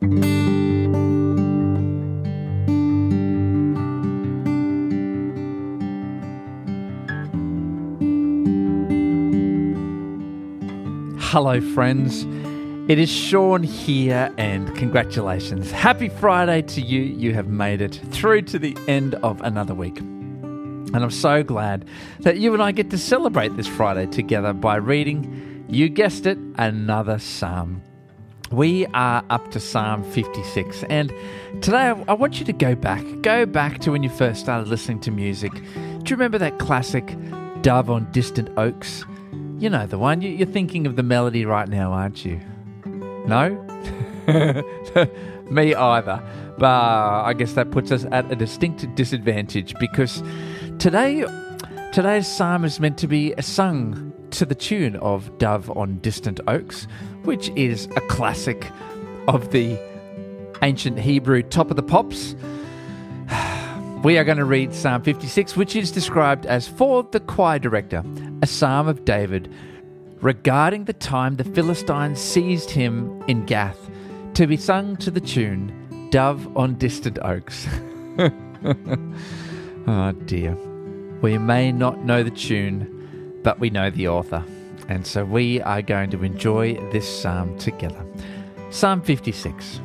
Hello, friends. It is Sean here, and congratulations. Happy Friday to you. You have made it through to the end of another week. And I'm so glad that you and I get to celebrate this Friday together by reading, you guessed it, another psalm. We are up to Psalm 56, and today I want you to go back. Go back to when you first started listening to music. Do you remember that classic Dove on Distant Oaks? You know the one. You're thinking of the melody right now, aren't you? No? Me either. But I guess that puts us at a distinct disadvantage because today, today's psalm is meant to be a sung to the tune of Dove on Distant Oaks, which is a classic of the ancient Hebrew top of the pops. We are going to read Psalm 56, which is described as for the choir director, a psalm of David regarding the time the Philistines seized him in Gath, to be sung to the tune Dove on Distant Oaks. oh dear. We may not know the tune, but we know the author. And so we are going to enjoy this psalm together. Psalm 56.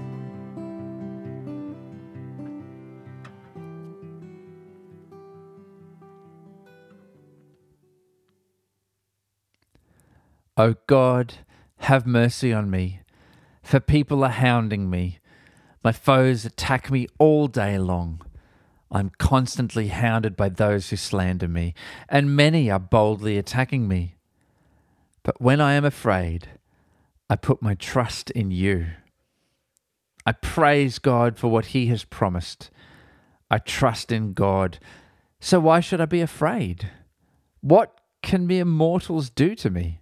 O God, have mercy on me, for people are hounding me. My foes attack me all day long. I'm constantly hounded by those who slander me, and many are boldly attacking me. But when I am afraid, I put my trust in you. I praise God for what He has promised. I trust in God, so why should I be afraid? What can mere mortals do to me?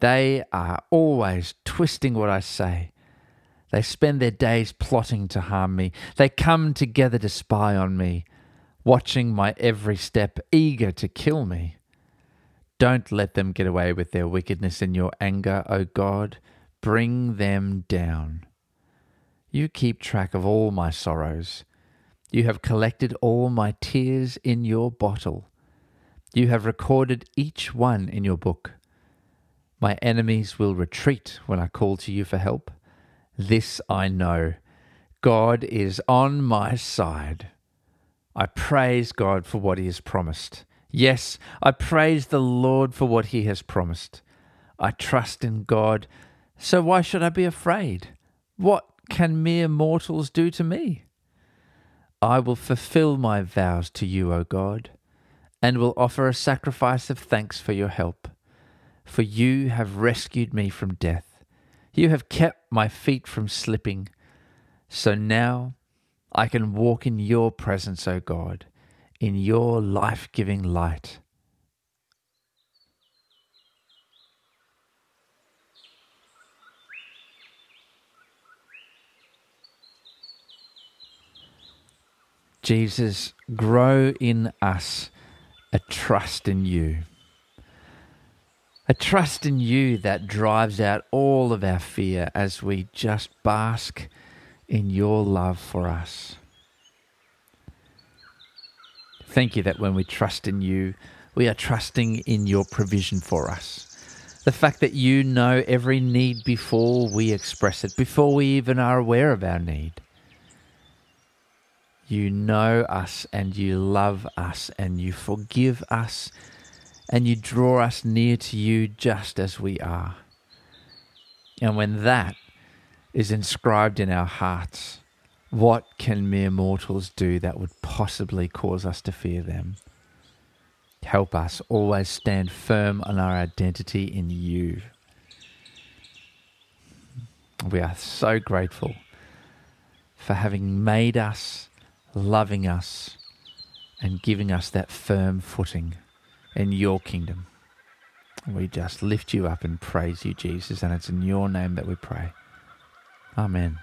They are always twisting what I say. They spend their days plotting to harm me. They come together to spy on me, watching my every step, eager to kill me. Don't let them get away with their wickedness in your anger, O God. Bring them down. You keep track of all my sorrows. You have collected all my tears in your bottle. You have recorded each one in your book. My enemies will retreat when I call to you for help. This I know God is on my side. I praise God for what He has promised. Yes, I praise the Lord for what He has promised. I trust in God, so why should I be afraid? What can mere mortals do to me? I will fulfill my vows to you, O God, and will offer a sacrifice of thanks for your help for you have rescued me from death. You have kept my feet from slipping. So now I can walk in your presence, O God, in your life giving light. Jesus, grow in us a trust in you. A trust in you that drives out all of our fear as we just bask in your love for us. Thank you that when we trust in you, we are trusting in your provision for us. The fact that you know every need before we express it, before we even are aware of our need. You know us and you love us and you forgive us and you draw us near to you just as we are. And when that is inscribed in our hearts, what can mere mortals do that would possibly cause us to fear them? Help us always stand firm on our identity in you. We are so grateful for having made us, loving us, and giving us that firm footing in your kingdom. We just lift you up and praise you, Jesus, and it's in your name that we pray. Amen.